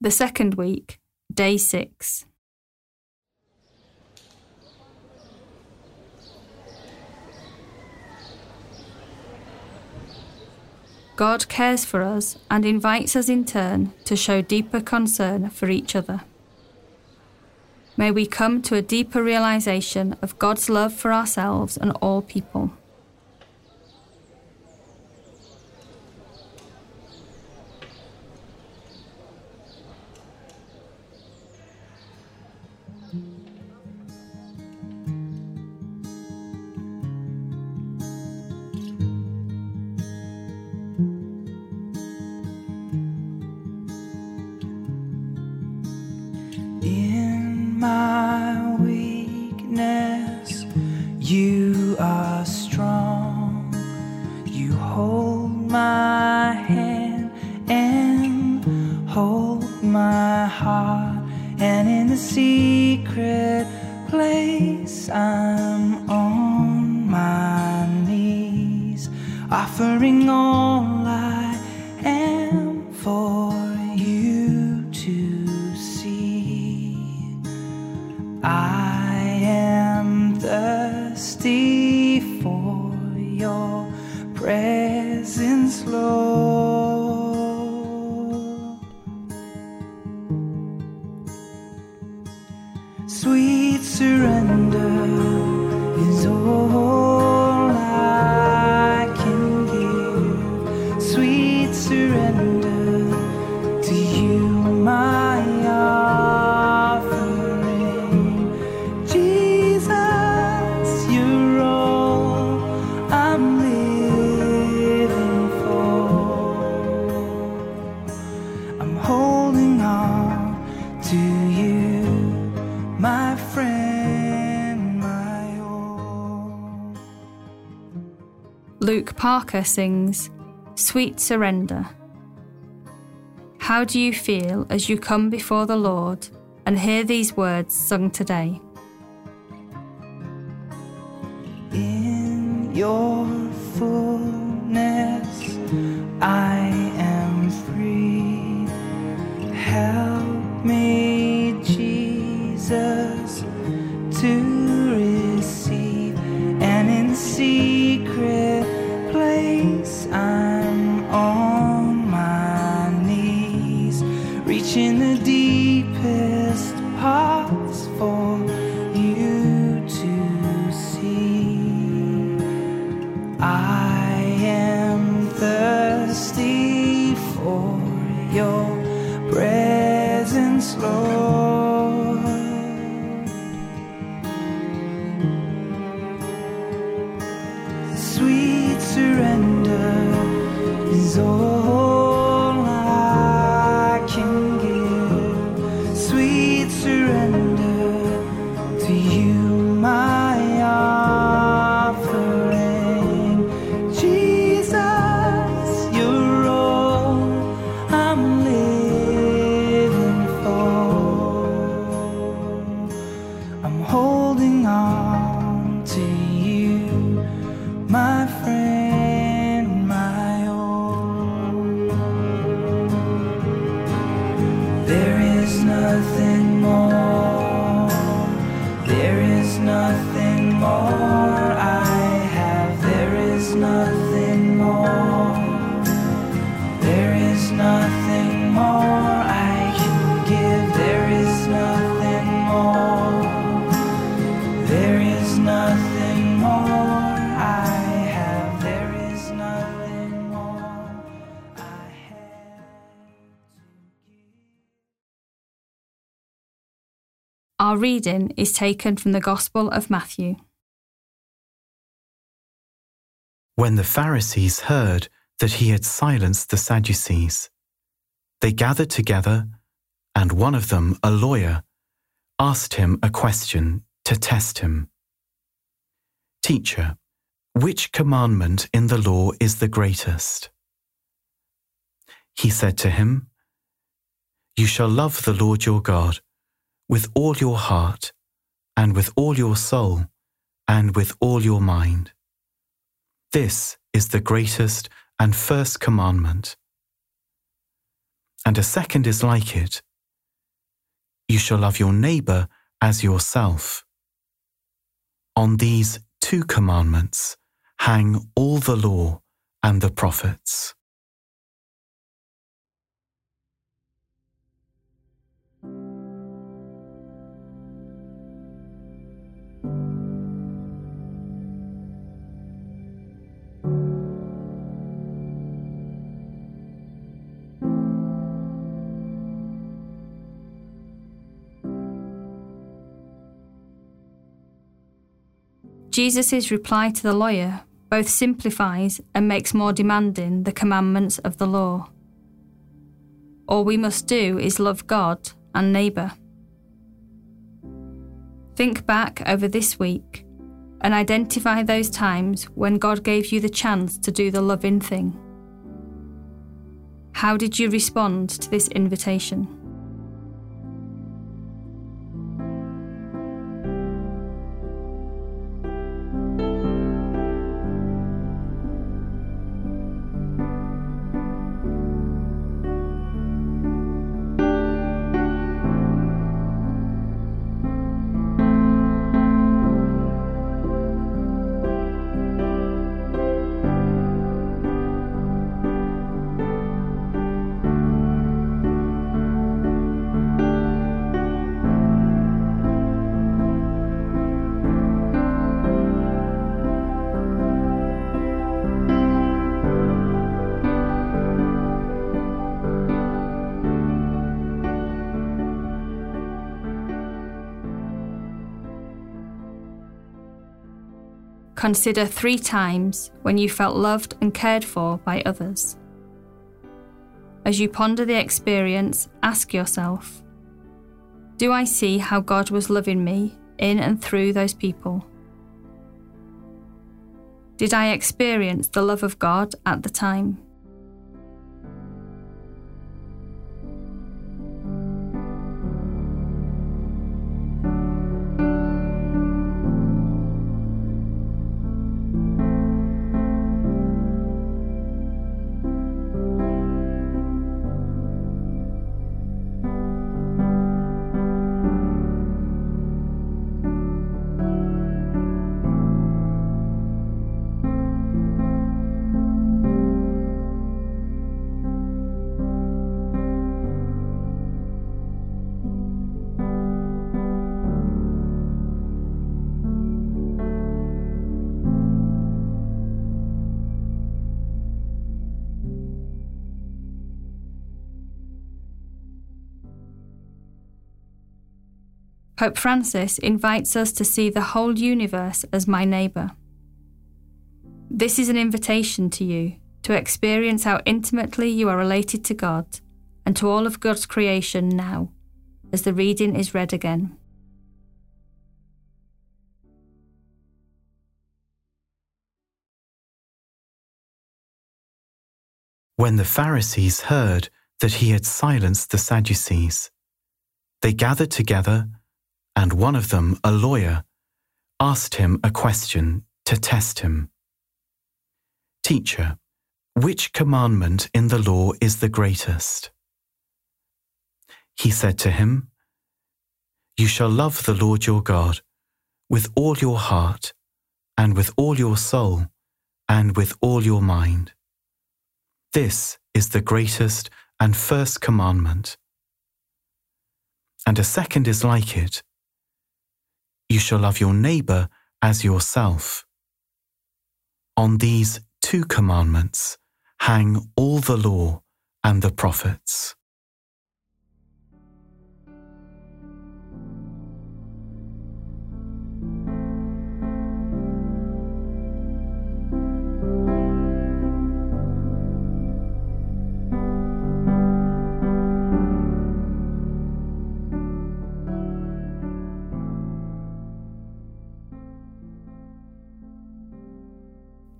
The second week, day 6. God cares for us and invites us in turn to show deeper concern for each other. May we come to a deeper realization of God's love for ourselves and all people. I'm on my knees, offering all Parker sings Sweet Surrender. How do you feel as you come before the Lord and hear these words sung today? In your fullness, I am free. Help me, Jesus, to my friend, Our reading is taken from the Gospel of Matthew. When the Pharisees heard that he had silenced the Sadducees, they gathered together, and one of them, a lawyer, asked him a question to test him. Teacher, which commandment in the law is the greatest? He said to him, You shall love the Lord your God with all your heart, and with all your soul, and with all your mind. This is the greatest and first commandment. And a second is like it. You shall love your neighbour as yourself. On these two commandments hang all the law and the prophets. Jesus' reply to the lawyer both simplifies and makes more demanding the commandments of the law. All we must do is love God and neighbour. Think back over this week and identify those times when God gave you the chance to do the loving thing. How did you respond to this invitation? Consider three times when you felt loved and cared for by others. As you ponder the experience, ask yourself Do I see how God was loving me in and through those people? Did I experience the love of God at the time? Pope Francis invites us to see the whole universe as my neighbour. This is an invitation to you to experience how intimately you are related to God and to all of God's creation now, as the reading is read again. When the Pharisees heard that he had silenced the Sadducees, they gathered together and one of them, a lawyer, asked him a question to test him. Teacher, which commandment in the law is the greatest? He said to him, You shall love the Lord your God with all your heart, and with all your soul, and with all your mind. This is the greatest and first commandment. And a second is like it you shall love your neighbour as yourself. On these two commandments hang all the law and the prophets.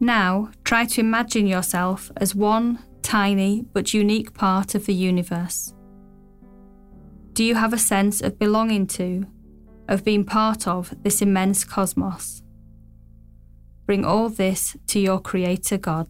Now, try to imagine yourself as one tiny but unique part of the universe. Do you have a sense of belonging to, of being part of this immense cosmos? Bring all this to your Creator God.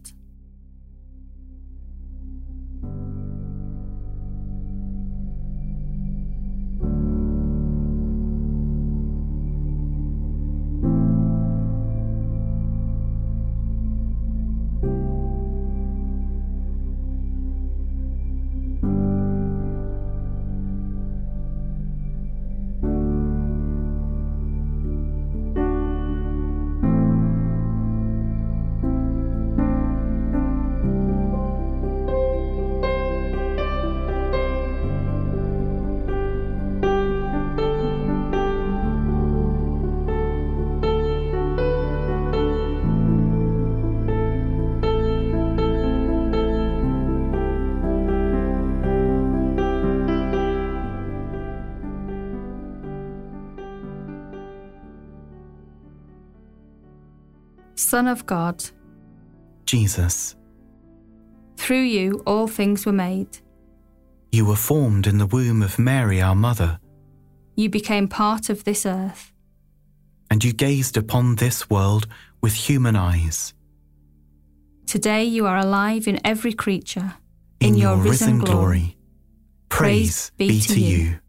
Son of God, Jesus. through you all things were made. You were formed in the womb of Mary, our mother, You became part of this earth. and you gazed upon this world with human eyes. Today you are alive in every creature. In, your, risen glory. Praise be to you.